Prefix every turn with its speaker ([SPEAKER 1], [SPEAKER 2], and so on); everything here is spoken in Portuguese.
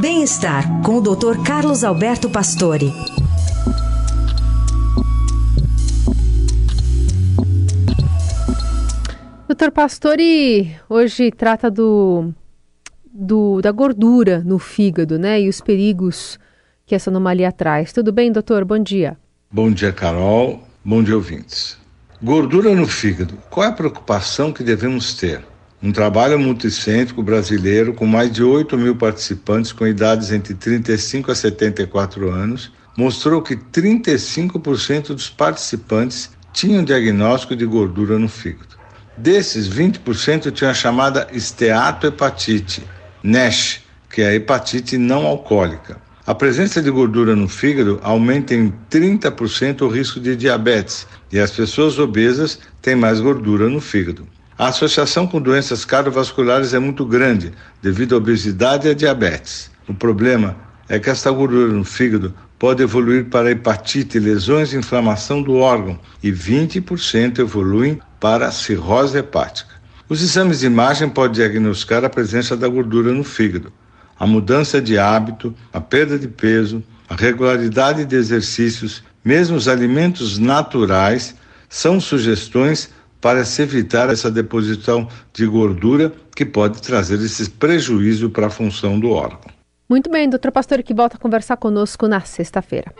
[SPEAKER 1] Bem-estar com o Dr. Carlos Alberto Pastore.
[SPEAKER 2] Doutor Pastore hoje trata do, do, da gordura no fígado, né? E os perigos que essa anomalia traz. Tudo bem, doutor? Bom dia.
[SPEAKER 3] Bom dia, Carol. Bom dia, ouvintes. Gordura no fígado. Qual é a preocupação que devemos ter? Um trabalho multicêntrico brasileiro com mais de 8 mil participantes com idades entre 35 a 74 anos mostrou que 35% dos participantes tinham diagnóstico de gordura no fígado. Desses, 20% tinham a chamada esteatohepatite, NASH, que é a hepatite não alcoólica. A presença de gordura no fígado aumenta em 30% o risco de diabetes e as pessoas obesas têm mais gordura no fígado. A associação com doenças cardiovasculares é muito grande devido à obesidade e à diabetes. O problema é que esta gordura no fígado pode evoluir para hepatite, lesões e inflamação do órgão e 20% evoluem para cirrose hepática. Os exames de imagem podem diagnosticar a presença da gordura no fígado. A mudança de hábito, a perda de peso, a regularidade de exercícios, mesmo os alimentos naturais, são sugestões para se evitar essa deposição de gordura que pode trazer esse prejuízo para a função do órgão.
[SPEAKER 2] Muito bem, doutor Pastor, que volta a conversar conosco na sexta-feira.